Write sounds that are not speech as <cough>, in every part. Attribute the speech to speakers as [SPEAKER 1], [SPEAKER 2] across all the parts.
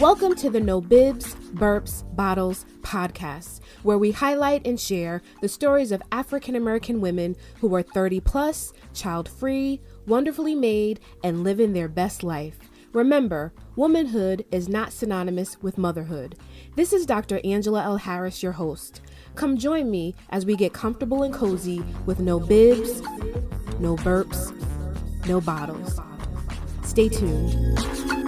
[SPEAKER 1] Welcome to the No Bibs, Burps, Bottles podcast, where we highlight and share the stories of African American women who are 30 plus, child free, wonderfully made, and living their best life. Remember, womanhood is not synonymous with motherhood. This is Dr. Angela L. Harris, your host. Come join me as we get comfortable and cozy with no bibs, no burps, no bottles. Stay tuned.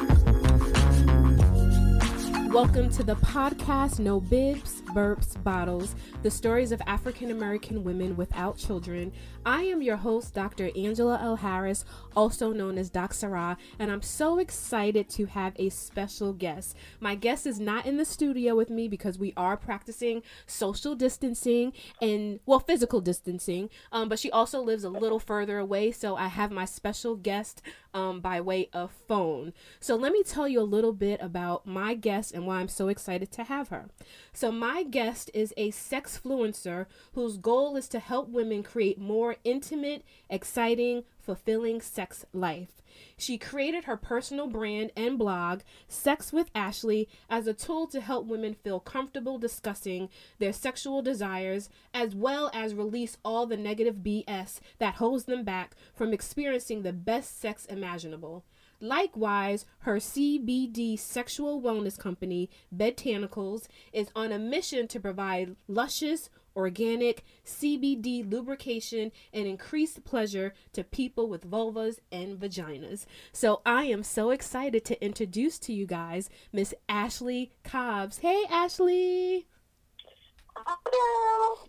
[SPEAKER 1] Welcome to the podcast No Bibs, Burps, Bottles, the stories of African American women without children. I am your host, Dr. Angela L. Harris, also known as Doc Sarah, and I'm so excited to have a special guest. My guest is not in the studio with me because we are practicing social distancing and, well, physical distancing, um, but she also lives a little further away, so I have my special guest um, by way of phone. So let me tell you a little bit about my guest and why I'm so excited to have her. So, my guest is a sex fluencer whose goal is to help women create more intimate, exciting, fulfilling sex life. She created her personal brand and blog, Sex with Ashley, as a tool to help women feel comfortable discussing their sexual desires, as well as release all the negative BS that holds them back from experiencing the best sex imaginable. Likewise, her CBD sexual wellness company, Bedtanicals, is on a mission to provide luscious, organic CBD lubrication and increased pleasure to people with vulvas and vaginas. So I am so excited to introduce to you guys Miss Ashley Cobbs. Hey, Ashley.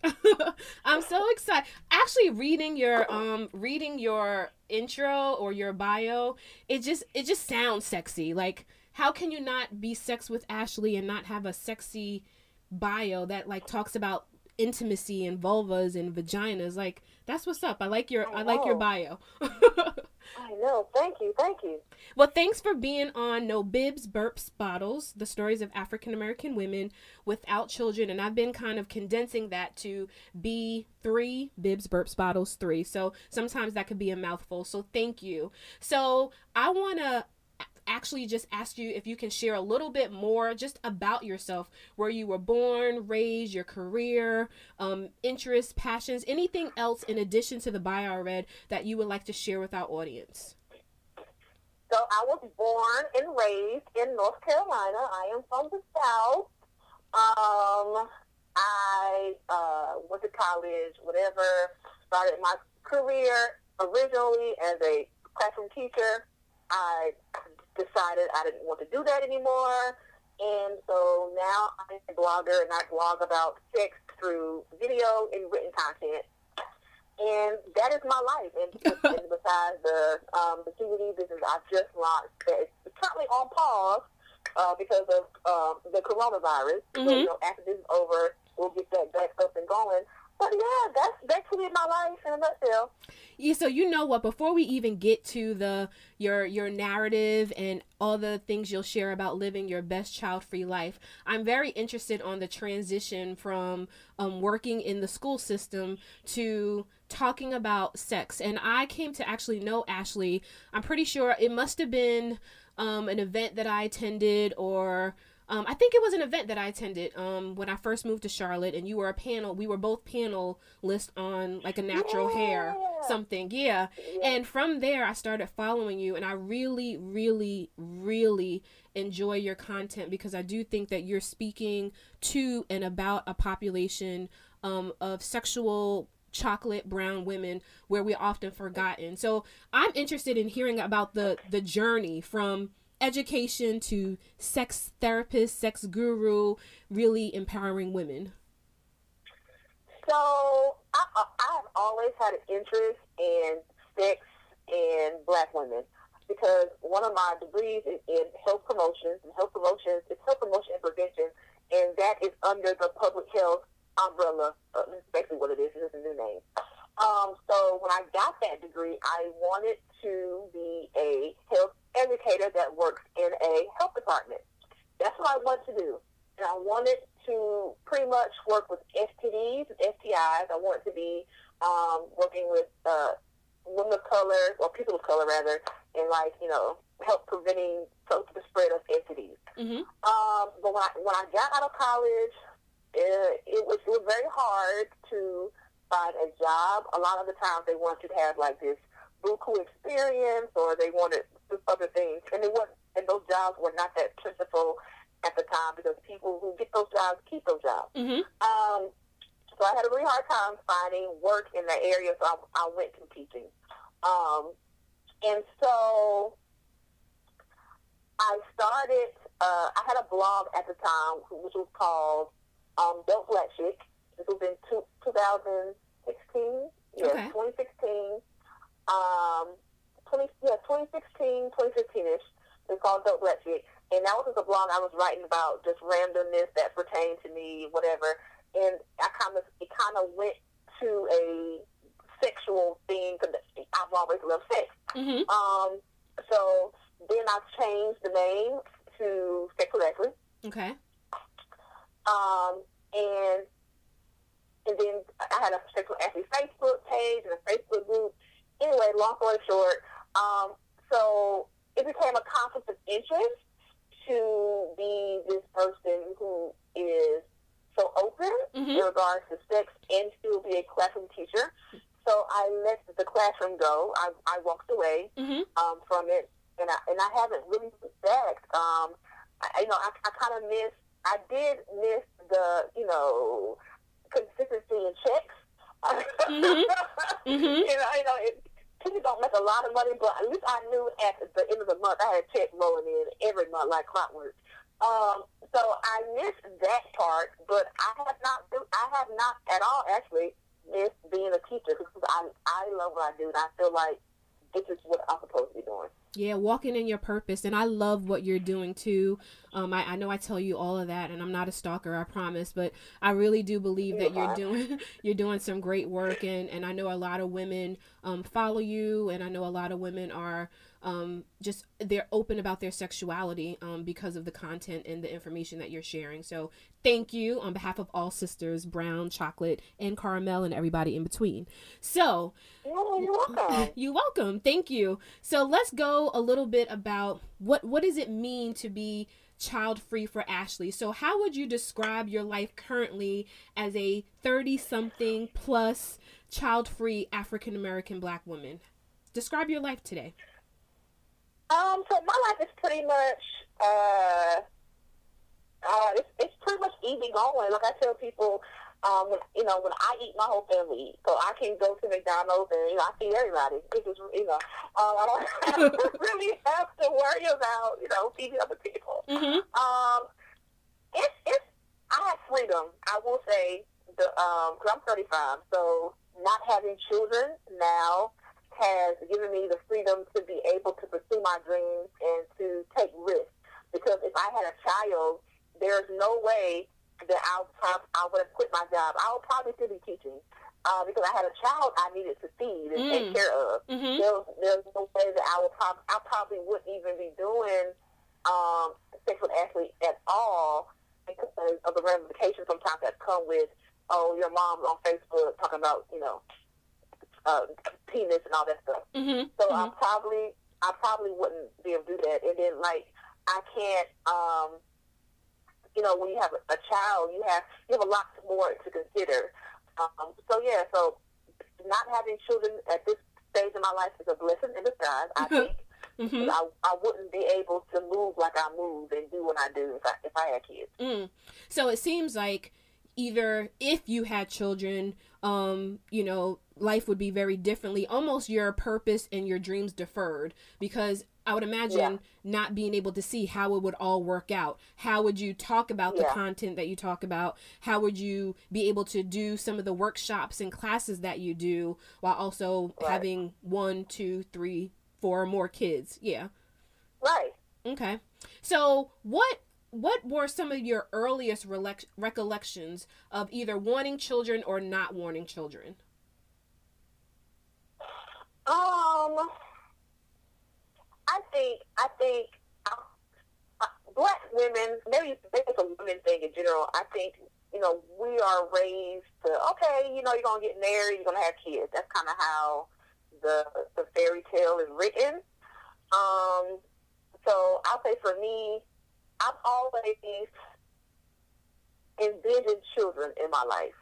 [SPEAKER 1] <laughs> I'm so excited. Actually reading your um reading your intro or your bio, it just it just sounds sexy. Like how can you not be sex with Ashley and not have a sexy bio that like talks about intimacy and vulvas and vaginas? Like that's what's up. I like your I, I like your bio. <laughs>
[SPEAKER 2] I know. Thank you. Thank you.
[SPEAKER 1] Well, thanks for being on No Bibs, Burps, Bottles, the stories of African American women without children. And I've been kind of condensing that to be three Bibs, Burps, Bottles, three. So sometimes that could be a mouthful. So thank you. So I want to actually just ask you if you can share a little bit more just about yourself, where you were born, raised, your career, um, interests, passions, anything else in addition to the bio I read that you would like to share with our audience.
[SPEAKER 2] So I was born and raised in North Carolina. I am from the South. Um, I uh, went to college, whatever, started my career originally as a classroom teacher. I decided I didn't want to do that anymore. And so now I'm a blogger and I blog about sex through video and written content. And that is my life. And, <laughs> and besides the um, the CBD business I've just launched, it's currently on pause uh, because of um, the coronavirus. Mm-hmm. So, you know, after this is over, we'll get that back up and going. But yeah, that's basically my life in a nutshell.
[SPEAKER 1] Yeah, so you know what? Before we even get to the your your narrative and all the things you'll share about living your best child-free life, I'm very interested on the transition from um, working in the school system to talking about sex. And I came to actually know Ashley. I'm pretty sure it must have been um, an event that I attended or um, I think it was an event that I attended um, when I first moved to Charlotte, and you were a panel. We were both panelists on like a natural yeah. hair something, yeah. yeah. And from there, I started following you, and I really, really, really enjoy your content because I do think that you're speaking to and about a population um, of sexual chocolate brown women where we're often forgotten. So I'm interested in hearing about the the journey from education to sex therapist, sex guru, really empowering women?
[SPEAKER 2] So I, I've always had an interest in sex and black women because one of my degrees is in health promotions, and health promotions is health promotion and prevention, and that is under the public health umbrella. Uh, that's basically what it is. It's a new name. Um, so when I got that degree, I wanted to be a health educator that works in a health department. That's what I want to do. And I wanted to pretty much work with STDs and STIs. I wanted to be um, working with uh, women of color, or people of color rather, and like you know help preventing the spread of entities.
[SPEAKER 1] Mm-hmm.
[SPEAKER 2] Um, but when I, when I got out of college, it, it was it was very hard to find a job. A lot of the times they want you to have like this buku experience, or they wanted other things, and it was and those jobs were not that plentiful at the time because people who get those jobs keep those jobs.
[SPEAKER 1] Mm-hmm.
[SPEAKER 2] Um, so I had a really hard time finding work in that area, so I, I went to teaching. Um, and so I started, uh, I had a blog at the time, which was called um, Dope Black Chick. This was in two, 2016. Yeah,
[SPEAKER 1] Okay.
[SPEAKER 2] 2016. Um, 20, yeah, 2016, 2015-ish. It's called Dope Chick. And that was just a blog I was writing about just randomness that pertained to me, whatever. And I kind of, it kind of went to a sexual thing because I've always loved sex.
[SPEAKER 1] Mm-hmm.
[SPEAKER 2] Um, so then I changed the name to Sex with Ashley.
[SPEAKER 1] Okay.
[SPEAKER 2] Um, and and then I had a Sex with Ashley Facebook page and a Facebook group. Anyway, long story short, um, so it became a conflict of interest to be this person who is so open
[SPEAKER 1] Mm-hmm.
[SPEAKER 2] in regards to sex and still be a classroom teacher. So I let the classroom go. I, I walked away
[SPEAKER 1] Mm-hmm.
[SPEAKER 2] um, from it, and I and I haven't really looked back. Um, I, you know, I, I kind of miss. I did miss the you know consistency in checks. <laughs>
[SPEAKER 1] Mhm. Mhm.
[SPEAKER 2] You know, you know, it, people don't make a lot of money, but at least I knew at the end of the month I had a check rolling in every month like clockwork. Um, so I missed that part, but I have not. I have not at all actually missed being a teacher because I I love what I do, and I feel like this is what I'm supposed to be doing.
[SPEAKER 1] Yeah, walking in your purpose, and I love what you're doing too. Um, I, I know I tell you all of that, and I'm not a stalker, I promise, but I really do believe that you're doing <laughs> you're doing some great work, and and I know a lot of women um follow you, and I know a lot of women are um just they're open about their sexuality um because of the content and the information that you're sharing. So thank you on behalf of all sisters, brown, chocolate, and caramel, and everybody in between. So
[SPEAKER 2] Oh, you're <laughs> welcome.
[SPEAKER 1] you're welcome. Thank you. So let's go a little bit about what what does it mean to be child free for Ashley. So how would you describe your life currently as a 30 something plus child free African American black woman? Describe your life today.
[SPEAKER 2] Um, so my life is pretty much, uh, uh, it's, it's pretty much easy going. Like I tell people, um, when, you know, when I eat, my whole family eats. So I can go to McDonald's and, you know, I feed everybody. It's just, you know, um, I don't <laughs> <laughs> really have to worry about, you know, feeding other people.
[SPEAKER 1] Mm-hmm.
[SPEAKER 2] Um, it's, it's, I have freedom. I will say, the, um, cause I'm 35, so not having children now has given me the freedom to be able to pursue my dreams and to take risks. Because if I had a child, there's no way that I would, I would have quit my job. I would probably still be teaching. Uh, because I had a child I needed to feed and take
[SPEAKER 1] Mm.
[SPEAKER 2] care of
[SPEAKER 1] Mm-hmm.
[SPEAKER 2] there's, there's no way that I would probably I probably wouldn't even be doing um, Sex with Ashley at all because of the ramifications sometimes that come with oh your mom's on Facebook talking about you know uh, penis and all that stuff.
[SPEAKER 1] Mm-hmm.
[SPEAKER 2] So I probably I probably wouldn't be able to do that. And then like I can't um you know, when you have a, a child you have you have a lot more to consider. Um so yeah, so not having children at this stage in my life is a blessing in disguise, I think.
[SPEAKER 1] Mm-hmm.
[SPEAKER 2] I, I wouldn't be able to move like I move and do what I do if I if I had kids.
[SPEAKER 1] Mm. So it seems like either if you had children, um, you know, life would be very differently. Almost your purpose and your dreams deferred because I would imagine
[SPEAKER 2] Yeah.
[SPEAKER 1] not being able to see how it would all work out. How would you talk about the content that you talk about? How would you be able to do some of the workshops and classes that you do while also
[SPEAKER 2] Right.
[SPEAKER 1] having one, two, three, four more kids? Yeah.
[SPEAKER 2] Right.
[SPEAKER 1] Okay. So, what what were some of your earliest relec- recollections of either wanting children or not wanting children?
[SPEAKER 2] Um, I think I think uh, black women, maybe maybe it's a women thing in general. I think you know we are raised to okay, you know you're gonna get married, you're gonna have kids. That's kind of how the the fairy tale is written. Um, so I'll say for me, I've always envisioned children in my life.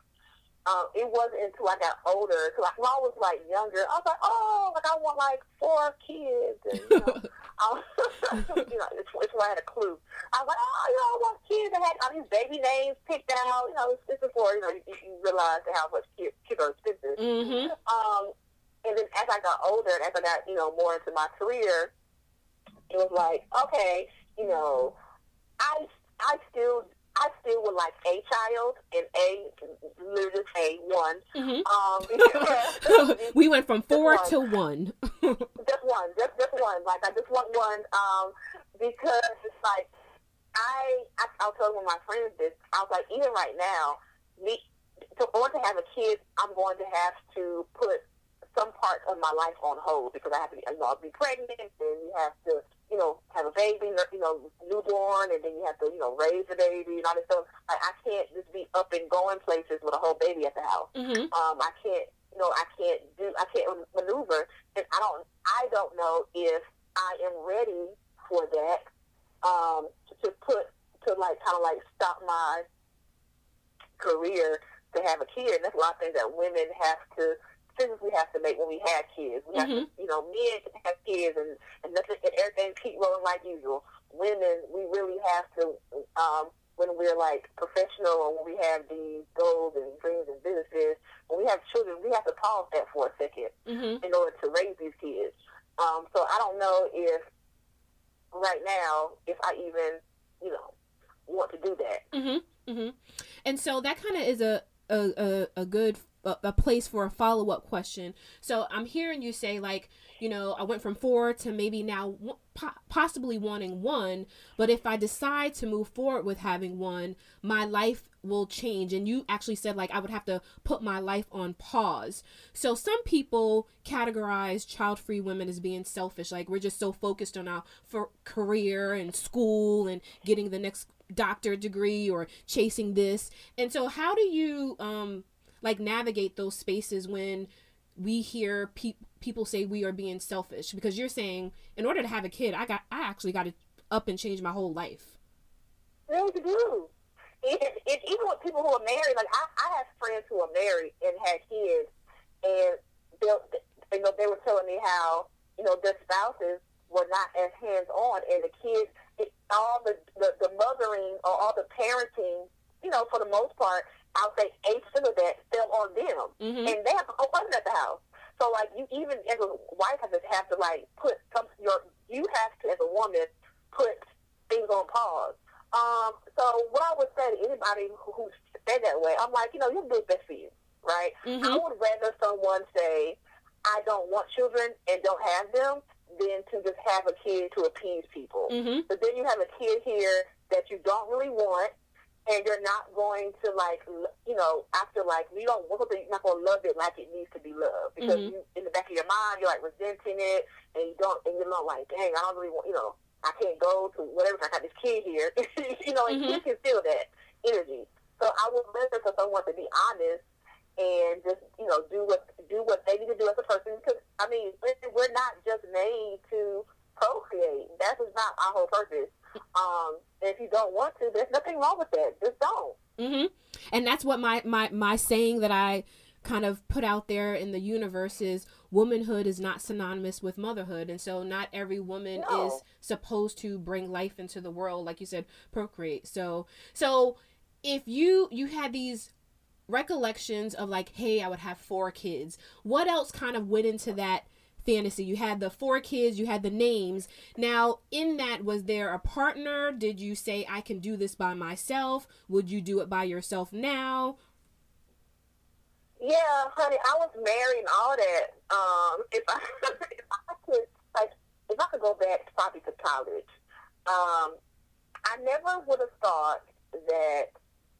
[SPEAKER 2] Um, it wasn't until I got older, until I, when I was like younger, I was like, oh, like I want like four kids, and you know, <laughs> I, <laughs> you know, it's, it's where I had a clue. I was like, oh, you know, I want kids. I had all these baby names picked out. You know, it's, it's before you know you, you realize how much kids, kids are expensive.
[SPEAKER 1] Mm-hmm.
[SPEAKER 2] Um, and then as I got older, and as I got you know more into my career, it was like, okay, you know, I I still I still would like a child and a literally a one.
[SPEAKER 1] Mm-hmm.
[SPEAKER 2] Um, <laughs>
[SPEAKER 1] we went from <laughs> four
[SPEAKER 2] one.
[SPEAKER 1] to one. <laughs>
[SPEAKER 2] just one, just just one. Like I just want one. Um, because it's like I I, I was telling one of my friends this. I was like, even right now, me to want to have a kid, I'm going to have to put some part of my life on hold because I have to, you know, I'll be pregnant and you have to, you know, have a baby, you know, newborn, and then you have to, you know, raise the baby and all this stuff. Like, I can't just be up and going places with a whole baby at the house.
[SPEAKER 1] Mm-hmm.
[SPEAKER 2] Um, I can't, you know, I can't do, I can't maneuver, and I don't, I don't know if I am ready for that. Um, to put, to like, kind of like stop my career to have a kid. And that's a lot of things that women have to physically have to make when we have kids. We have
[SPEAKER 1] Mhm.
[SPEAKER 2] to, you know, men have kids and, and nothing and everything keep rolling like usual. Women, we really have to um when we're like professional or when we have these goals and dreams and businesses, when we have children, we have to pause that for a second
[SPEAKER 1] Mm-hmm.
[SPEAKER 2] in order to raise these kids. Um, so I don't know if right now if I even, you know, want to do that.
[SPEAKER 1] Mm-hmm. Mm-hmm. And so that kind of is a a, a, a good a, a place for a follow up question. So I'm hearing you say like, you know, I went from four to maybe now po- possibly wanting one, but if I decide to move forward with having one, my life will change. And you actually said like I would have to put my life on pause. So some people categorize child free women as being selfish. Like we're just so focused on our for career and school and getting the next doctor degree or chasing this. And so how do you um like navigate those spaces when we hear pe- people say we are being selfish because you're saying in order to have a kid I got I actually got to up and change my whole life.
[SPEAKER 2] Really to do. It, even with people who are married, like I, I have friends who are married and had kids, and they'll, you know, they were telling me how you know their spouses were not as hands on, and the kids, it, all the, the the mothering or all the parenting, you know, for the most part, I'll say eight of that fell on them,
[SPEAKER 1] Mm-hmm.
[SPEAKER 2] and they have whole husband at the house. So like you, even as a wife, have to have to like put some your you have to as a woman put things on pause. Um, so what I would say to anybody who, who say that way, I'm like, you know, you do best for you, right? I
[SPEAKER 1] Mm-hmm.
[SPEAKER 2] would rather someone say, I don't want children and don't have them than to just have a kid to appease people.
[SPEAKER 1] Mm-hmm.
[SPEAKER 2] But then you have a kid here that you don't really want, and you're not going to like, you know, after like you don't want something, you're not to love it like it needs to be loved because
[SPEAKER 1] Mhm.
[SPEAKER 2] you, in the back of your mind you're like resenting it, and you don't, and you're not like, dang, I don't really want, you know, I can't go to whatever. I got this kid here, <laughs> you know, and
[SPEAKER 1] Mhm.
[SPEAKER 2] kids can feel that energy. So I would rather for someone to be honest and just you know do what do what they need to do as a person. Because I mean, we're- we're not just made to procreate. That is not our whole purpose. Um, and if you don't want to, there's nothing wrong with that. Just don't.
[SPEAKER 1] Mm-hmm. And that's what my, my, my saying that I kind of put out there in the universe is womanhood is not synonymous with motherhood. And so not every woman
[SPEAKER 2] No.
[SPEAKER 1] is supposed to bring life into the world, like you said, procreate. So, so if you, you had these recollections of like, hey, I would have four kids, what else kind of went into that fantasy? You had the four kids, you had the names. Now, in that, was there a partner? Did you say, I can do this by myself? Would you do it by yourself now?
[SPEAKER 2] Yeah, honey, I was married and all that. Um, if I <laughs> if I could like if I could go back probably to college, um, I never would have thought that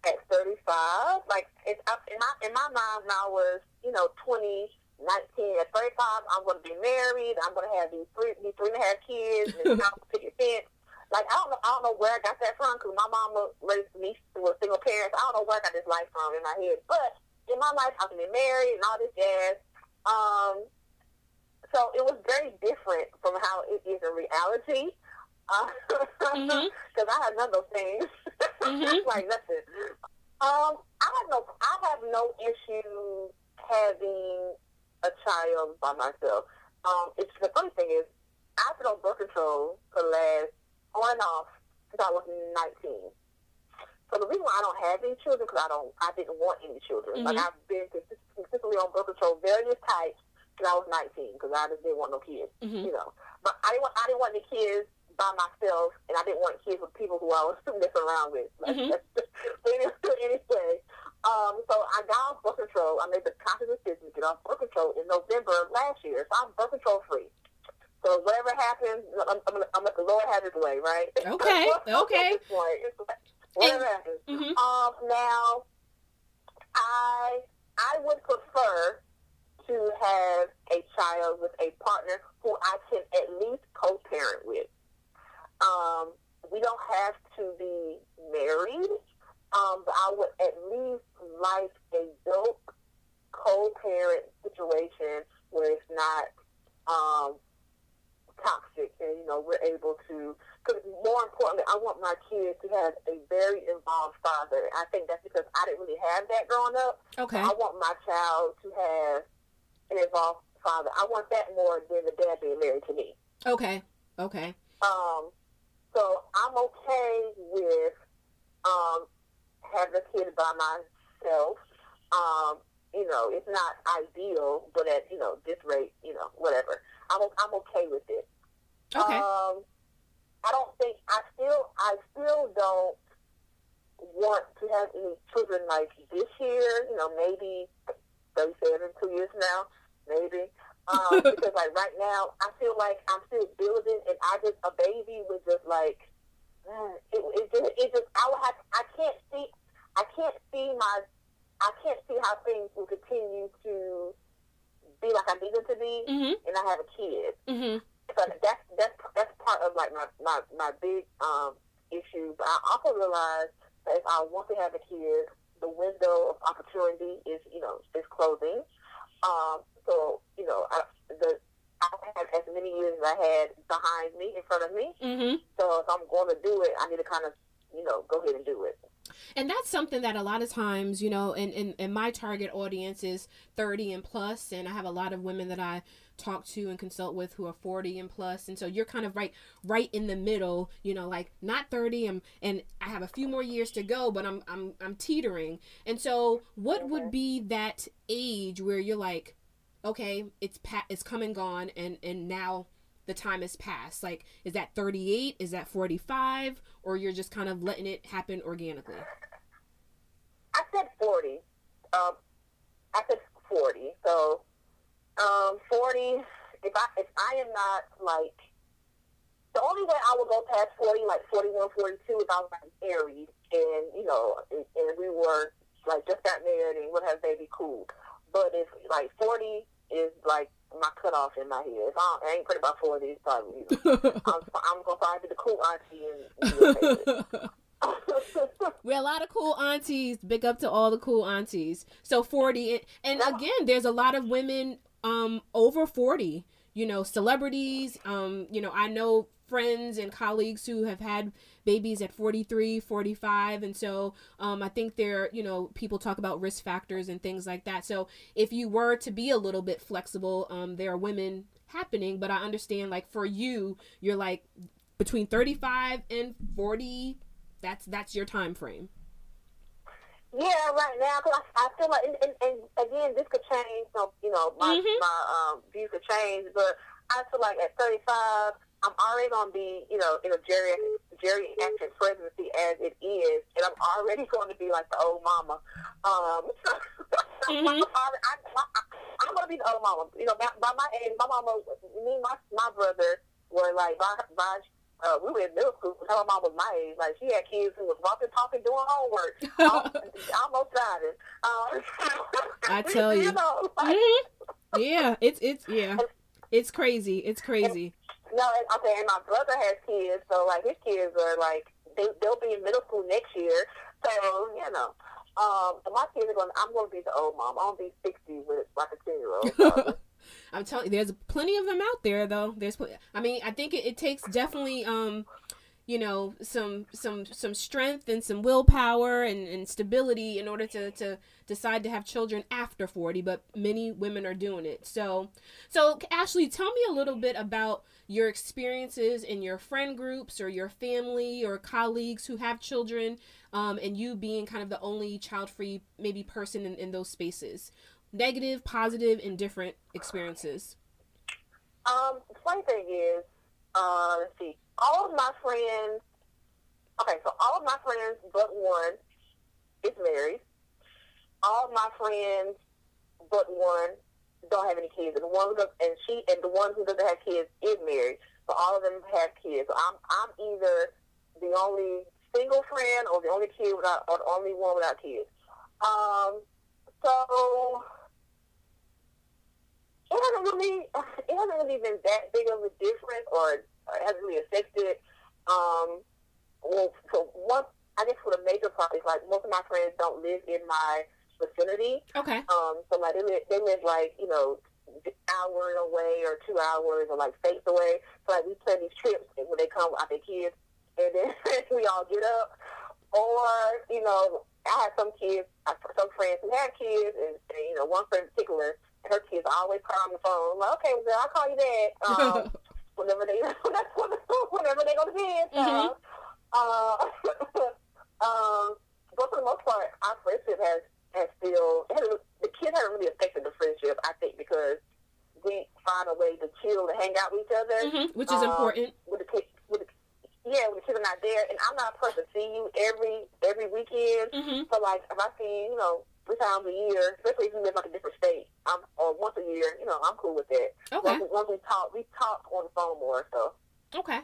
[SPEAKER 2] at 35, like it's up in my in my mind when I was you know 20, 19, at 35, I'm going to be married. I'm going to have these three these three and a half kids and I'm picket fence. Like I don't know, I don't know where I got that from because my mama raised me with single parents. I don't know where I got this life from in my head, but in my life, I've been married and all this jazz. Um, so it was very different from how it is in reality. Because uh, mm-hmm. <laughs> I had none of those things. Mm-hmm. <laughs> like nothing. Um, I have no, I have no issue having a child by myself. Um, it's the funny thing is, I've been on birth control for the last on and off since I was 19. So the reason why I don't have any children because I don't, I didn't want any children. Mm-hmm. Like I've been consistently on birth control, various types, since I was 19 because I just didn't want no kids. Mm-hmm. You know, but I didn't want, I didn't want any kids by myself, and I didn't want kids with people who I was <laughs> messing around with. Like, mm-hmm. but anyway, um, so I got off birth control. I made the conscious decision to get off birth control in November of last year. So I'm birth control free. So whatever happens, I'm, I'm, gonna, I'm gonna, the Lord have His way, right? <laughs>
[SPEAKER 1] Okay. okay.
[SPEAKER 2] Whatever happens. Mm-hmm. Um, now, I I would prefer to have a child with a partner who I can at least co-parent with. Um, we don't have to be married, um, but I would at least like a dope co-parent situation where it's not um, toxic and you know we're able to because more importantly I want my kids to have a very involved father I think that's because I didn't really have that growing up
[SPEAKER 1] okay
[SPEAKER 2] I want my child to have an involved father I want that more than the dad being married to me
[SPEAKER 1] okay okay
[SPEAKER 2] um so I'm okay with um having a kid by myself um you know, it's not ideal, but at you know this rate, you know, whatever. I'm I'm okay with it.
[SPEAKER 1] Okay.
[SPEAKER 2] Um, I don't think I still I still don't want to have any children like this year. You know, maybe thirty seven, two years now, maybe. <laughs> Um, because like right now, I feel like I'm still building, and I just a baby was just like mm, it, it just it just I would have I can't see I can't see my I can't see how things will continue to be like I need them to be, mm-hmm. and I have a kid. Mm-hmm. So that's that's that's part of like my my my big um issue. But I also realize that if I want to have a kid, the window of opportunity is you know is closing. Um, so you know I, the I have as many years as I had behind me in front of me. Mm-hmm. So if I'm going to do it, I need to kind of you know go ahead and do it
[SPEAKER 1] and that's something that a lot of times you know and in, in, in, my target audience is 30 and plus and i have a lot of women that i talk to and consult with who are 40 and plus and so you're kind of right right in the middle you know like not 30 and and i have a few more years to go but i'm i'm, I'm teetering and so what would be that age where you're like okay it's pat it's come and gone and and now the time has passed? Like, is that 38? Is that 45? Or you're just kind of letting it happen organically?
[SPEAKER 2] I said 40. Um, I said 40. So, 40, if I, if I am not like, the only way I would go past 40, like 41, 42, is I was like married and, you know, and, and we were like just got married and would have baby cool. But if like 40 is like my cutoff in my head. If I, I ain't pretty about 40, it's probably, you know, <laughs> I'm, I'm going to find the cool auntie and,
[SPEAKER 1] We're <laughs> <laughs> a lot of cool aunties. Big up to all the cool aunties. So 40 and, and again, there's a lot of women um over 40, you know, celebrities, um you know, I know friends and colleagues who have had babies at 43 45 and so um, i think there you know people talk about risk factors and things like that. So if you were to be a little bit flexible um, there are women happening but i understand like for you you're like between 35 and 40 that's that's your time frame
[SPEAKER 2] yeah, right now, because I, I feel like, and, and, and, again, this could change. So, you know, my mm-hmm. my um, views could change, but I feel like at 35, I'm already to be, you know, in a geriatric, geriatric pregnancy as it is, and I'm already <laughs> going to be like the old mama. Um, <laughs> mm-hmm. I, I, I, going to be the old mama. You know, by, by my age, my mama, me, my my brother were like, by, by uh, we were in middle school. Her mom was my age. Like she had kids who was walking, talking, doing homework, <laughs> almost driving. Um, <laughs>
[SPEAKER 1] I tell you, you know, like, mm-hmm. yeah, it's it's yeah, it's crazy. It's crazy.
[SPEAKER 2] No, and, okay, and my brother has kids, so like his kids are like they they'll be in middle school next year. So you know, um, my kids are going. I'm going to be the old mom. I'm going to be sixty with like a ten year old. <laughs>
[SPEAKER 1] I'm telling you, there's plenty of them out there, though. There's, I mean, I think it, it takes definitely, um, you know, some some some strength and some willpower and, and stability in order to to decide to have children after 40. But many women are doing it. So, so Ashley, tell me a little bit about your experiences in your friend groups or your family or colleagues who have children, um, and you being kind of the only child-free maybe person in, in those spaces negative, positive, and different experiences?
[SPEAKER 2] Um, the funny thing is, uh, let's see, all of my friends, okay, so all of my friends but one is married. All of my friends but one don't have any kids, and one who and she and the one who doesn't have kids is married. So all of them have kids. So I'm I'm either the only single friend or the only kid without or the only one without kids. Um, so it hasn't really it hasn't really been that big of a difference or it hasn't really affected um well so one I guess for the major part is like most of my friends don't live in my vicinity.
[SPEAKER 1] Okay.
[SPEAKER 2] Um so like they live they live like, you know, hours away or two hours or like states away. So like we plan these trips and when they come with their kids and then <laughs> we all get up. Or, you know, I have some kids, some friends who have kids, and, and you know, one friend in particular, her kids always call on the phone. I'm like, okay, well, I'll call you back. <laughs> Um, whenever they <laughs> <laughs> whenever they go to bed. Mm-hmm. Uh, um, but for the most part, our friendship has has still has, the kids haven't really affected the friendship. I think because we find a way to chill and hang out with each other,
[SPEAKER 1] mm-hmm, which is um, important.
[SPEAKER 2] With the kids, with the, yeah, when the kids are not there, and I'm not a person to see you every every weekend. Mm-hmm. So like, if I see you know three times a year, especially if you live like a different state, um, or once a year, you know, I'm cool with that.
[SPEAKER 1] Okay.
[SPEAKER 2] Once, once we talk, we talk on the phone more, so.
[SPEAKER 1] Okay.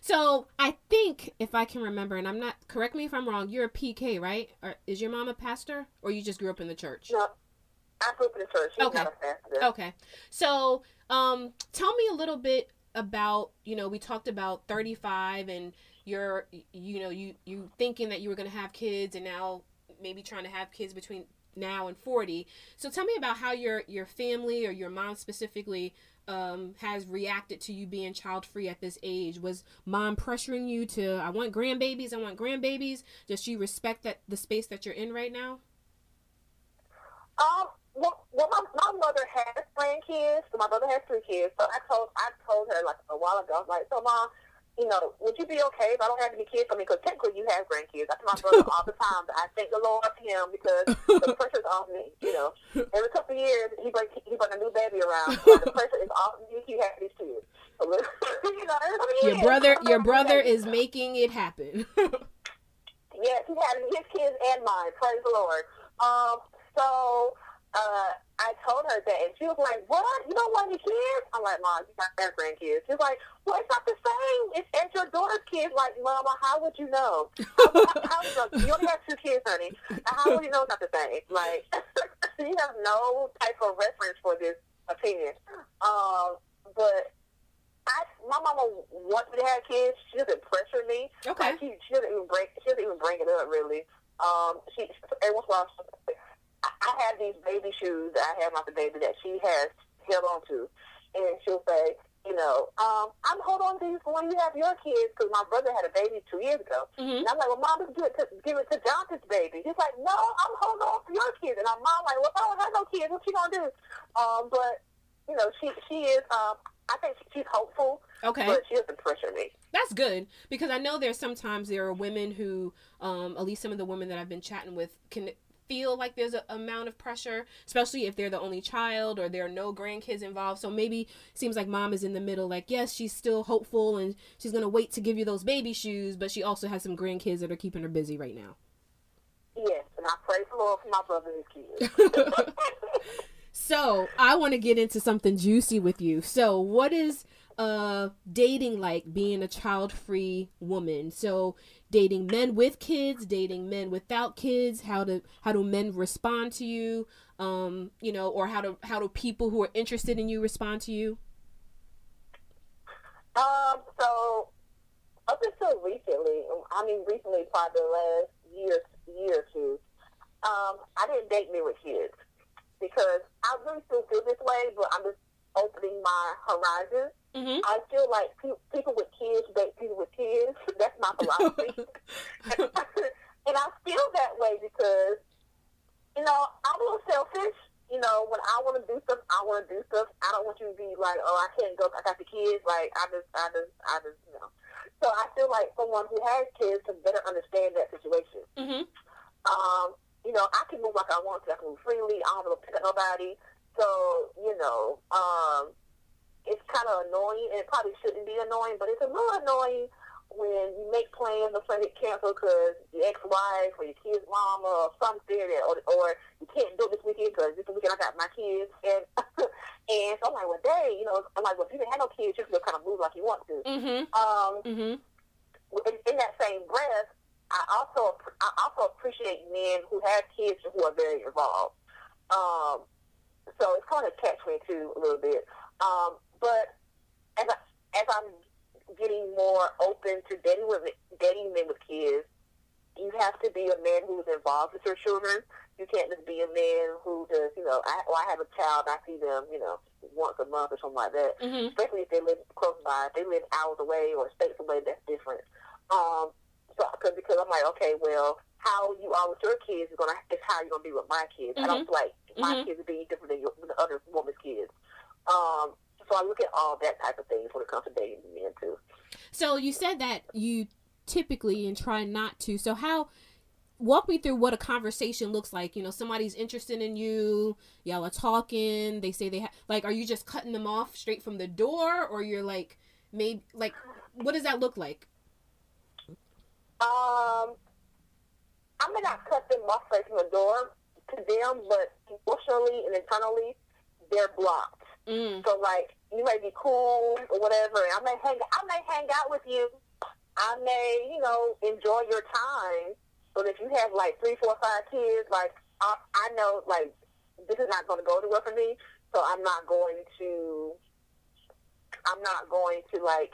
[SPEAKER 1] So I think if I can remember, and I'm not correct me if I'm wrong, you're a PK, right? Or is your mom a pastor, or you just grew up in the church?
[SPEAKER 2] No, I grew up in the church. She's
[SPEAKER 1] okay. Okay. So, um, tell me a little bit about you know we talked about 35 and you're you know you you thinking that you were going to have kids and now maybe trying to have kids between now and 40. So tell me about how your your family or your mom specifically um, has reacted to you being child free at this age. Was mom pressuring you to I want grandbabies, I want grandbabies? Does she respect that the space that you're in right now?
[SPEAKER 2] Um, well, well my, my mother has grandkids. So my brother has three kids. So I told I told her like a while ago, like, so mom, you know, would you be okay if I don't have any kids? I mean, because technically you have grandkids. I tell my brother all the time that I thank the Lord for him because the <laughs> pressure's off me. You know, every couple of years he bring he bring a new baby around. So the pressure is off me. He has these kids. So, <laughs> you know,
[SPEAKER 1] your brother, your brother is making it happen. <laughs>
[SPEAKER 2] yes, he has his kids and mine. Praise the Lord. Um, so uh, I told her that, and she was like, "What? You don't want any kids?" I'm like, "Mom, you got have grandkids." She's like, "Well, it's not the same. It's, it's your daughter's kids." Like, Mama, how would you know? <laughs> how, how, how, you only have two kids, honey. How would you know it's not the same? Like, <laughs> you have no type of reference for this opinion. Um, but I, my mama wants me to have kids. She doesn't pressure me.
[SPEAKER 1] Okay.
[SPEAKER 2] Like, she, she doesn't even bring. She doesn't even bring it up really. Um, she every once in a while I have these baby shoes that I have my the baby that she has held on to. And she'll say, you know, um, I'm holding on to these for when you have your kids because my brother had a baby two years ago. Mm-hmm. And I'm like, well, mom, just give it to, give it to Jonathan's baby. He's like, no, I'm holding on to your kids. And my mom like, well, if I don't have no kids. What you going to do? Um, but, you know, she, she is, um, I think she's hopeful.
[SPEAKER 1] Okay.
[SPEAKER 2] But she doesn't pressure me.
[SPEAKER 1] That's good because I know there's sometimes there are women who, um, at least some of the women that I've been chatting with can feel like there's an amount of pressure, especially if they're the only child or there are no grandkids involved. So maybe seems like mom is in the middle, like, yes, she's still hopeful and she's going to wait to give you those baby shoes, but she also has some grandkids that are keeping her busy right now.
[SPEAKER 2] Yes, and I pray for Lord for my brother and his kids. <laughs> <laughs>
[SPEAKER 1] so I want to get into something juicy with you. So, what is uh dating like being a child free woman so dating men with kids, dating men without kids, how do how do men respond to you? Um, you know, or how do how do people who are interested in you respond to you?
[SPEAKER 2] Um, so up until recently, I mean recently probably the last year year or two, um, I didn't date men with kids because I really still feel this way, but I'm just opening my horizons.
[SPEAKER 1] Mm-hmm.
[SPEAKER 2] I feel like pe- people with kids date people with kids. <laughs> That's my philosophy. <laughs> and I feel that way because, you know, I'm a little selfish. You know, when I want to do stuff, I want to do stuff. I don't want you to be like, oh, I can't go. I got the kids. Like, I just, I just, I just, you know. So I feel like someone who has kids can better understand that situation.
[SPEAKER 1] Mm-hmm.
[SPEAKER 2] Um, you know, I can move like I want to. I can move freely. I don't have to pick up nobody. So, you know, um, it's kind of annoying, and it probably shouldn't be annoying, but it's a little annoying when you make plans and plans get canceled because your ex-wife or your kid's mama or something, or, or you can't do it this weekend because this weekend I got my kids, and <laughs> and so I'm like, well, dang, you know, I'm like, well, if you didn't have no kids, you can kind of move like you want to.
[SPEAKER 1] Mm-hmm.
[SPEAKER 2] Um,
[SPEAKER 1] Mm-hmm.
[SPEAKER 2] in, in that same breath, I also I also appreciate men who have kids who are very involved. Um, so it's kind of catch me too a little bit. Um, but as I, as I'm getting more open to dating with dating men with kids, you have to be a man who's involved with your children. You can't just be a man who just you know I, well, I have a child. I see them you know once a month or something like that
[SPEAKER 1] Mm-hmm.
[SPEAKER 2] especially if they live close by. If they live hours away or states away, that's different. Um, so cause, because I'm like, okay, well, how you are with your kids is gonna is how you're gonna be with my kids. I don't feel like my
[SPEAKER 1] Mhm.
[SPEAKER 2] kids are being different than, your, than the other woman's kids. Um, so I look at all that type of things when it comes to dating men too.
[SPEAKER 1] So you said that you typically and try not to. So how? Walk me through what a conversation looks like. You know, somebody's interested in you. Y'all are talking. They say they have like. Are you just cutting them off straight from the door, or you're like, maybe like, what does that look like?
[SPEAKER 2] Um, I may not cut them off right from the door to them, but emotionally and internally, they're blocked.
[SPEAKER 1] Mm.
[SPEAKER 2] So like you may be cool or whatever. I may hang I may hang out with you. I may, you know, enjoy your time. But if you have like three, four, five kids, like I, I know like this is not going to go anywhere for me. So I'm not going to. I'm not going to like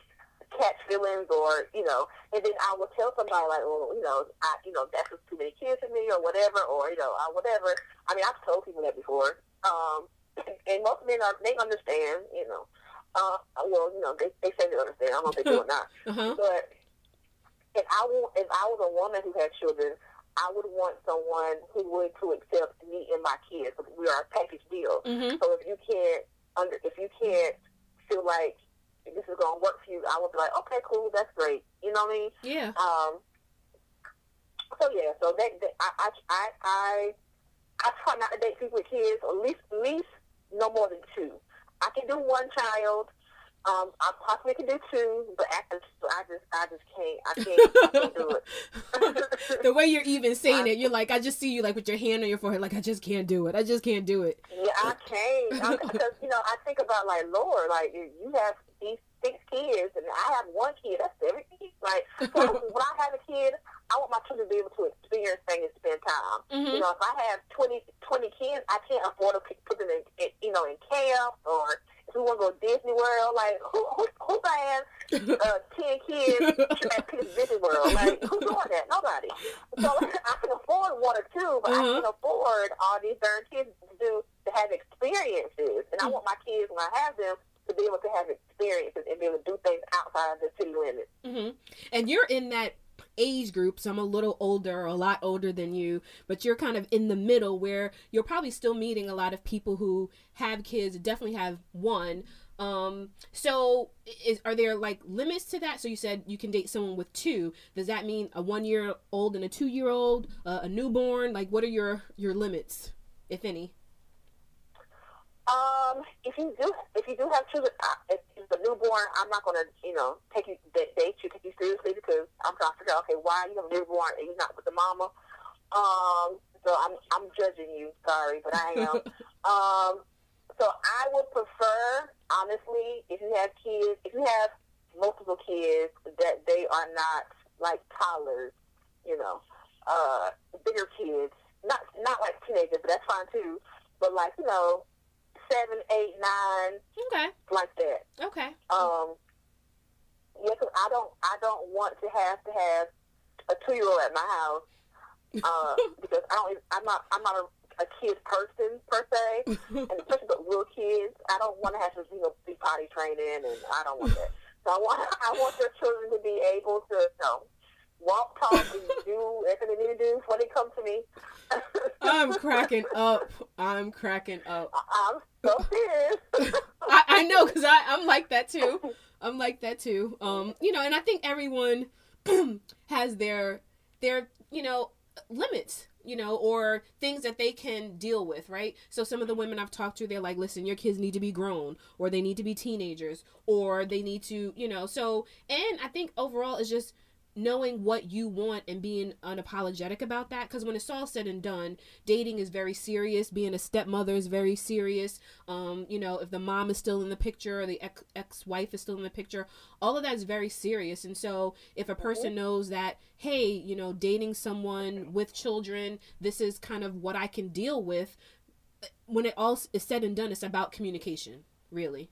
[SPEAKER 2] catch feelings or you know, and then I will tell somebody like, well, you know, I, you know, that's just too many kids for me or whatever, or you know, uh, whatever. I mean, I've told people that before. Um, <clears throat> and most men are they understand, you know. Uh, well, you know, they they say they understand. I don't know if they do or not. <laughs>
[SPEAKER 1] Uh huh.
[SPEAKER 2] But if I if I was a woman who had children, I would want someone who would to accept me and my kids. We are a package deal.
[SPEAKER 1] Mm-hmm.
[SPEAKER 2] So if you can't under, if you can't feel like this is gonna work for you, I would be like, okay, cool, that's great. You know what I mean?
[SPEAKER 1] Yeah.
[SPEAKER 2] Um, so yeah, so that, that I, I I I I try not to date people with kids, at least at least no more than two. I can do one child. Um, I possibly can do two, but after I just I just can't. I can't, I can't do it. <laughs>
[SPEAKER 1] the way you're even saying it, you're like, I just see you like with your hand on your forehead, like I just can't do it. I just can't do it.
[SPEAKER 2] Yeah, I can't <laughs> because you know I think about like Lord, like you have these six kids and I have one kid. That's everything. Like <laughs> so when I have a kid, I want my children to be able to experience things and spend time.
[SPEAKER 1] Mm-hmm.
[SPEAKER 2] You know, if I have 20, 20 kids, I can't afford to put them in, in you know in camp or if we want to go to Disney World. Like who who who buying uh, ten kids at Disney World? Like who's doing that? <laughs> Nobody. So <laughs> I can afford one or two, but I
[SPEAKER 1] Uh-huh.
[SPEAKER 2] can afford all these darn kids to do to have experiences, and I want my kids when I have them to be able to have experiences and be able to do things outside of the city limits.
[SPEAKER 1] hmm And you're in that age group, so I'm a little older, a lot older than you, but you're kind of in the middle where you're probably still meeting a lot of people who have kids, definitely have one. Um, so is are there like limits to that? So you said you can date someone with two. Does that mean a one year old and a two year old, uh, a newborn? Like, what are your your limits, if any?
[SPEAKER 2] Um, if you do, if you do have children, uh, if it's a newborn, I'm not gonna, you know, take you date date you, take you seriously because I'm trying to figure out, okay, why you have a newborn and you're not with the mama. Um, so I'm I'm judging you. Sorry, but I am. <laughs> um, so I would prefer, honestly, if you have kids, if you have multiple kids, that they are not like toddlers, you know, uh, bigger kids, not not like teenagers, but that's fine too. But like you know, seven, eight, nine,
[SPEAKER 1] Okay.
[SPEAKER 2] like that.
[SPEAKER 1] Okay.
[SPEAKER 2] Um, yeah, 'cause I don't, I don't want to have to have a two year old at my house uh, <laughs> because I don't, I'm not, I'm not a a kid person per se, <laughs> and especially the little kids. I don't want to have to you know be potty training, and I don't want that. So I want <laughs> I want their children to be able to you know walk, talk, and do everything they need to do before they come to me. <laughs>
[SPEAKER 1] I'm <laughs> cracking up. I'm cracking up.
[SPEAKER 2] I'm so serious. <laughs>
[SPEAKER 1] I, I know because I'm like that too. I'm like that too. Um, you know, and I think everyone <clears throat> has their their you know limits you know, or things that they can deal with, right? So some of the women I've talked to, they're like, listen, your kids need to be grown, or they need to be teenagers, or they need to, you know, so, and I think overall it's just knowing what you want and being unapologetic about that. Because when it's all said and done dating is very serious. Being a stepmother is very serious. Um you know if the mom is still in the picture or the ex- ex-wife is still in the picture all of that is very serious. And so if a person mm-hmm. knows that hey you know dating someone with children this is kind of what i can deal with when it all is said and done it's about communication really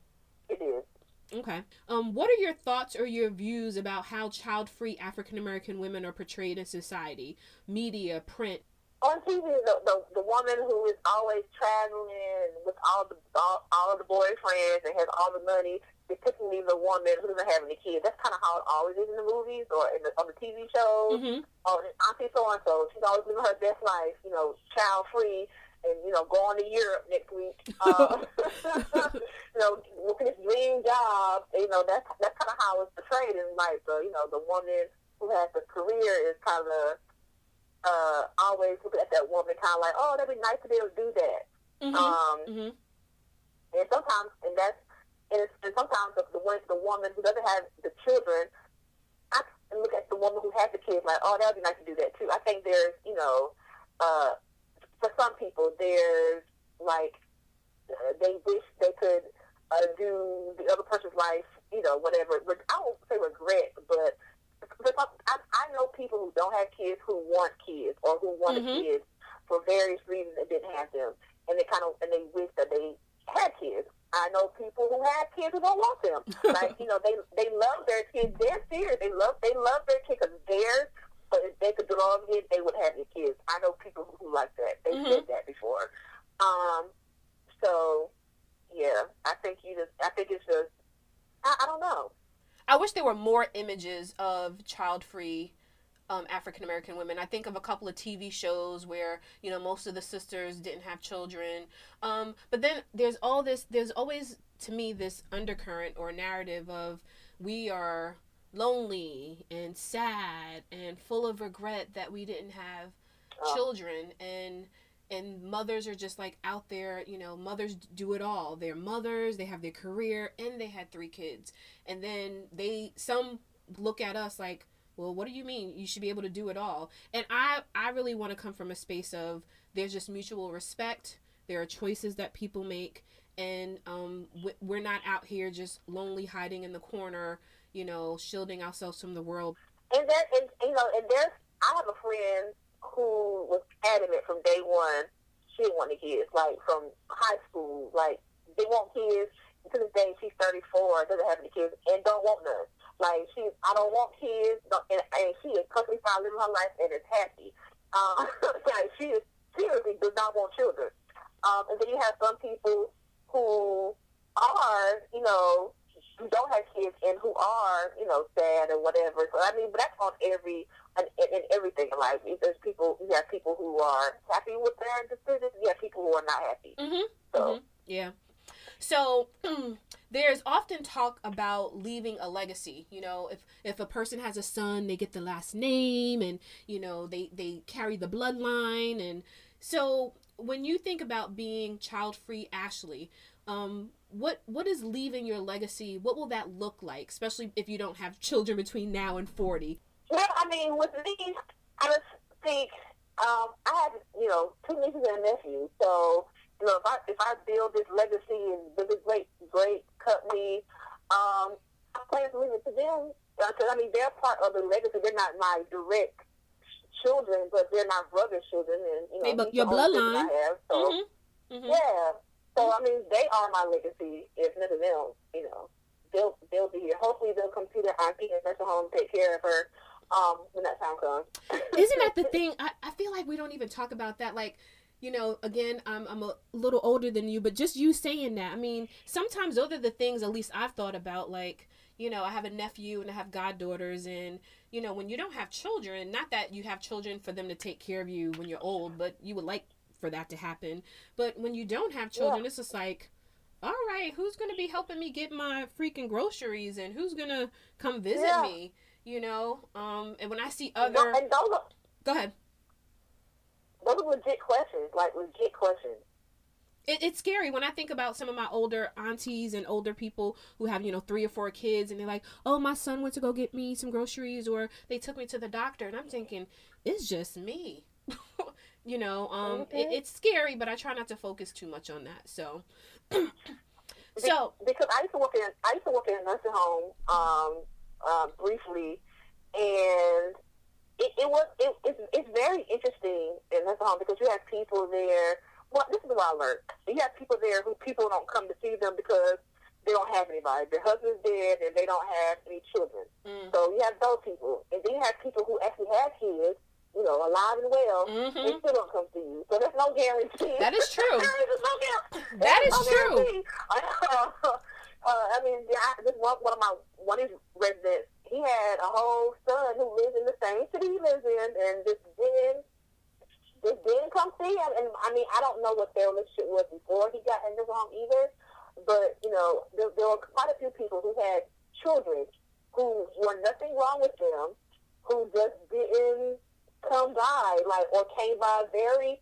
[SPEAKER 1] Okay. Um, what are your thoughts or your views about how child-free African American women are portrayed in society, media, print?
[SPEAKER 2] On TV, the, the, the woman who is always traveling with all the all, all the boyfriends and has all the money, particularly the woman who doesn't have any kids. That's kind of how it always is in the movies or in the, on the TV shows. Mm-hmm. Oh, Auntie so and so, she's always living her best life, you know, child-free and you know going to Europe next week. Uh, <laughs> you know, working this dream job. You know, that's that's kind of how it's portrayed in like the you know the woman who has a career is kind of uh, always looking at that woman kind of like, oh, that'd be nice to be able to do that. Mm-hmm. Um, mm-hmm. And sometimes, and that's and, it's, and sometimes the, the the woman who doesn't have the children. I look at the woman who has the kids like, oh, that'd be nice to do that too. I think there's, you know, uh, for some people, there's like uh, they wish they could uh, do the other person's life, you know, whatever. I won't say regret, but but I, I know people who don't have kids who want kids or who want mm-hmm. kids for various reasons and didn't have them, and they kind of and they wish that they had kids. I know people who have kids who don't want them. <laughs> like you know, they they love their kids. They're serious. They love they love their kids because theirs but if they could all again, they would have their kids. I know people who like that. They mm-hmm. said that before. Um, so yeah, I think you just. I think it's just. I, I don't know.
[SPEAKER 1] I wish there were more images of child-free um, African American women. I think of a couple of TV shows where you know most of the sisters didn't have children. Um, but then there's all this. There's always to me this undercurrent or narrative of we are lonely and sad and full of regret that we didn't have oh. children. And and mothers are just like out there you know mothers do it all. They're mothers they have their career and they had three kids. And then they some look at us like well what do you mean? You should be able to do it all. And i i really want to come from a space of there's just mutual respect. There are choices that people make. And um, we're not out here just lonely hiding in the corner you know, shielding ourselves from the world.
[SPEAKER 2] And then, and, you know, and there's, I have a friend who was adamant from day one she didn't want the kids, like from high school, like they want kids. To this day, she's 34, doesn't have any kids, and don't want none. Like she's, I don't want kids, and, and she is perfectly fine living her life and is happy. Um, <laughs> like she is seriously does not want children. Um, and then you have some people who are, you know, who don't have kids and who are, you know, sad or whatever. So I mean, but that's on every in, in everything in life. There's people. You have people who are happy with their decisions. You have people who are not happy.
[SPEAKER 1] Mm-hmm. So mm-hmm. yeah. So <clears throat> there's often talk about leaving a legacy. You know, if if a person has a son, they get the last name, and you know they they carry the bloodline, and so when you think about being child free, Ashley, um, what what is leaving your legacy? What will that look like, especially if you don't have children between now and forty?
[SPEAKER 2] Well, I mean, with me, I just think um, I have you know two nieces and a nephew, so you know if I if I build this legacy and build this great great company, um, I plan to leave it to them because I mean they're part of the legacy. They're not my direct children, but they're my brother's children, and you know
[SPEAKER 1] hey, your bloodline.
[SPEAKER 2] I have, so mm-hmm. Mm-hmm. yeah. So I mean, they are my legacy. If nothing else, you know, they'll they'll be here. Hopefully, they'll come to their auntie and nursing home, take care of her um, when that time comes. <laughs>
[SPEAKER 1] Isn't that the thing? I, I feel like we don't even talk about that. Like, you know, again, I'm I'm a little older than you, but just you saying that, I mean, sometimes those are the things at least I've thought about. Like, you know, I have a nephew and I have goddaughters, and you know, when you don't have children, not that you have children for them to take care of you when you're old, but you would like for that to happen. But when you don't have children, yeah. it's just like, all right, who's gonna be helping me get my freaking groceries, and who's gonna come visit yeah. me? You know, um, and when I see other, no, and those are, go ahead.
[SPEAKER 2] Those are legit questions, like legit questions.
[SPEAKER 1] It, it's scary when I think about some of my older aunties and older people who have, you know, three or four kids, and they're like, "Oh, my son went to go get me some groceries, or they took me to the doctor," and I'm thinking, it's just me. <laughs> you know, um, it, it's scary, but I try not to focus too much on that. So,
[SPEAKER 2] so because I used to work in I used to work in a nursing home um, uh, briefly, and it, it was it, it's, it's very interesting in nursing home because you have people there well, this is what I learned. You have people there who people don't come to see them because they don't have anybody. Their husband's dead and they don't have any children. Mm. So you have those people. And then you have people who actually have kids, you know, alive and well, mm-hmm. they still don't come see you. So there's no guarantee.
[SPEAKER 1] That is true.
[SPEAKER 2] there's no
[SPEAKER 1] guarantee. That is no true. <laughs>
[SPEAKER 2] uh, I mean, yeah, this one, one of my one of his residents, he had a whole son who lives in the same city he lives in, and just didn't this didn't come see him, and I mean, I don't know what their relationship was before he got into the home either, but you know, there, there were quite a few people who had children who were nothing wrong with them, who just didn't come by, like, or came by very,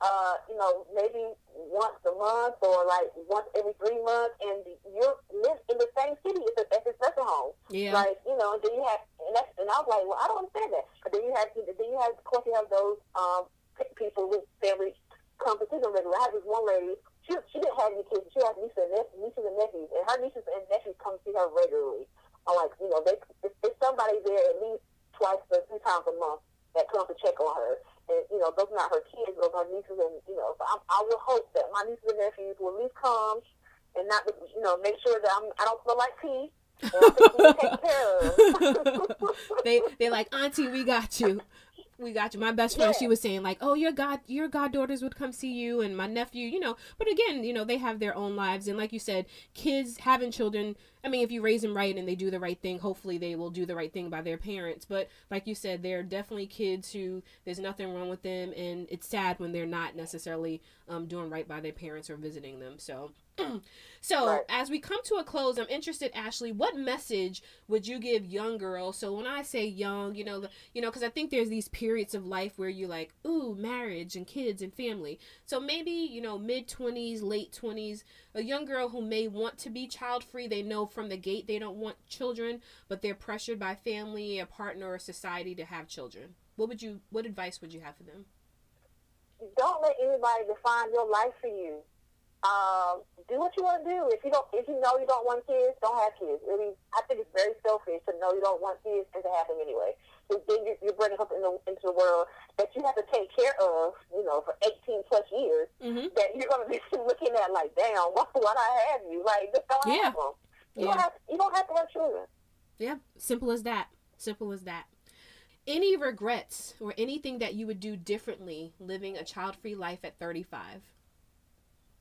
[SPEAKER 2] uh, you know, maybe once a month or like once every three months, and you're live in the same city as, as this nursing home. Yeah. Like, you know, and then you have, and, that's, and I was like, well, I don't understand that. But then you have, then you have, of course, you have those um, people with family come to see them regularly. I had this one lady, she, she didn't have any kids. She had nieces and, nephews, nieces and nephews, and her nieces and nephews come see her regularly. I'm like, you know, they, there's somebody there at least twice or three times a month that comes to check on her. And, you know, those are not her kids, those are her nieces and, you know, so I, I will hope that my nieces and nephews will at least come and not, you know, make sure that I'm, I don't smell like pee. <laughs>
[SPEAKER 1] they they like auntie we got you we got you. My best friend, yeah. she was saying like, "Oh, your god, your goddaughters would come see you, and my nephew, you know." But again, you know, they have their own lives, and like you said, kids having children. I mean, if you raise them right and they do the right thing, hopefully they will do the right thing by their parents. But like you said, they're definitely kids who there's nothing wrong with them, and it's sad when they're not necessarily um, doing right by their parents or visiting them. So <clears throat> so right. as we come to a close, I'm interested, Ashley. What message would you give young girls? So when I say young, you know, you know, because I think there's these periods of life where you like, ooh, marriage and kids and family. So maybe you know, mid twenties, late twenties, a young girl who may want to be child free. They know from the gate they don't want children, but they're pressured by family, a partner, or society to have children. What would you? What advice would you have for them?
[SPEAKER 2] Don't let anybody define your life for you um, do what you want to do. If you don't, if you know you don't want kids, don't have kids. Really, I think it's very selfish to know you don't want kids and to have them anyway. So then you're, you're bringing something into, into the world that you have to take care of, you know, for 18 plus years. Mm-hmm. That you're going to be <laughs> looking at like, damn, <laughs> why, why I have you? Like, just don't yeah. have them. You yeah. don't have, you don't have to have children.
[SPEAKER 1] Yeah, simple as that. Simple as that. Any regrets or anything that you would do differently living a child-free life at 35?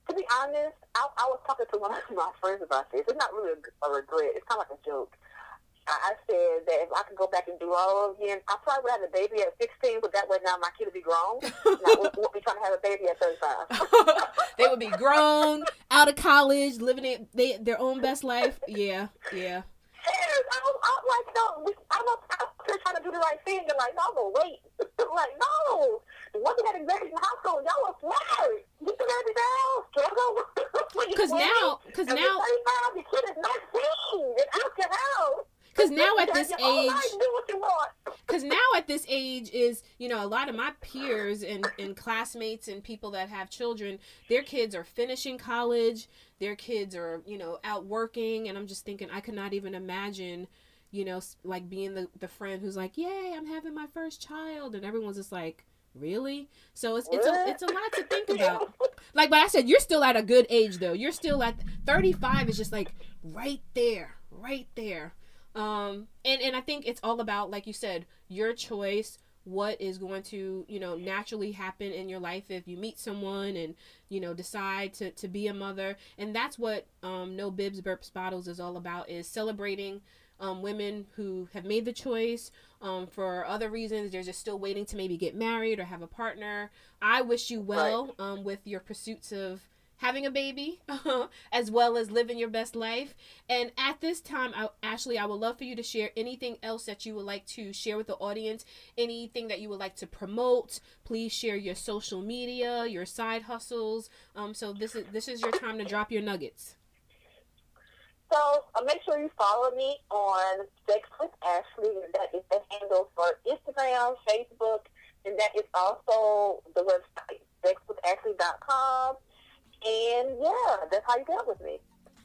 [SPEAKER 2] to be honest, I, I was talking to one of my friends about this. It's not really a, a regret. It's kind of like a joke. I, I said that if I could go back and do all again, I probably would have a baby at 16, but that way now my kid would be grown. <laughs> I won't be trying to have a baby at 35. <laughs>
[SPEAKER 1] they would be grown, out of college, living it, they, their own best life. Yeah, yeah.
[SPEAKER 2] I I'm like, no, I'm out here trying to do the right thing. They're like, no, but wait. <laughs> like, no. Once you had executive school, y'all was smart. You should have been down, struggle.
[SPEAKER 1] Because now, because now,
[SPEAKER 2] your kid is 19 and out your house.
[SPEAKER 1] Because now at this <laughs> age, because now at this age is you know a lot of my peers and, and classmates and people that have children, their kids are finishing college, their kids are you know out working, and I'm just thinking I could not even imagine, you know, like being the the friend who's like, yay, I'm having my first child, and everyone's just like really? So it's it's a, it's a lot to think <laughs> about. Like but i said you're still at a good age though. You're still at 35 is just like right there right there um, and and I think it's all about like you said, your choice, what is going to you know naturally happen in your life if you meet someone and you know decide to, to be a mother. And that's what um, no bibs burps bottles is all about is celebrating um, women who have made the choice um, for other reasons. They're just still waiting to maybe get married or have a partner. I wish you well. Um, with your pursuits of having a baby <laughs> as well as living your best life. And at this time, I, Ashley, I would love for you to share anything else that you would like to share with the audience, anything that you would like to promote. Please share your social media, your side hustles. Um, so this is this is your time to drop your nuggets.
[SPEAKER 2] So uh, make sure you follow me on Sex with Ashley. That is the handle for Instagram, Facebook, and that is also the website, sexwithashley.com. And yeah, that's how you got with me.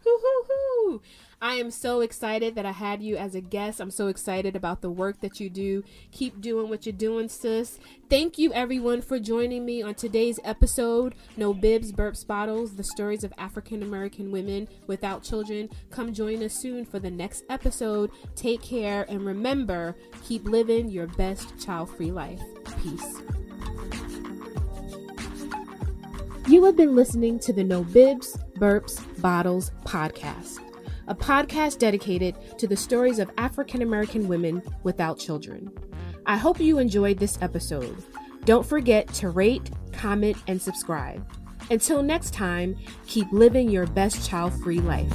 [SPEAKER 2] Hoo-hoo-hoo.
[SPEAKER 1] I am so excited that I had you as a guest. I'm so excited about the work that you do. Keep doing what you're doing, sis. Thank you, everyone, for joining me on today's episode No Bibs, Burps, Bottles The Stories of African American Women Without Children. Come join us soon for the next episode. Take care, and remember keep living your best child free life. Peace. You have been listening to the No Bibs, Burps, Bottles podcast, a podcast dedicated to the stories of African American women without children. I hope you enjoyed this episode. Don't forget to rate, comment, and subscribe. Until next time, keep living your best child free life.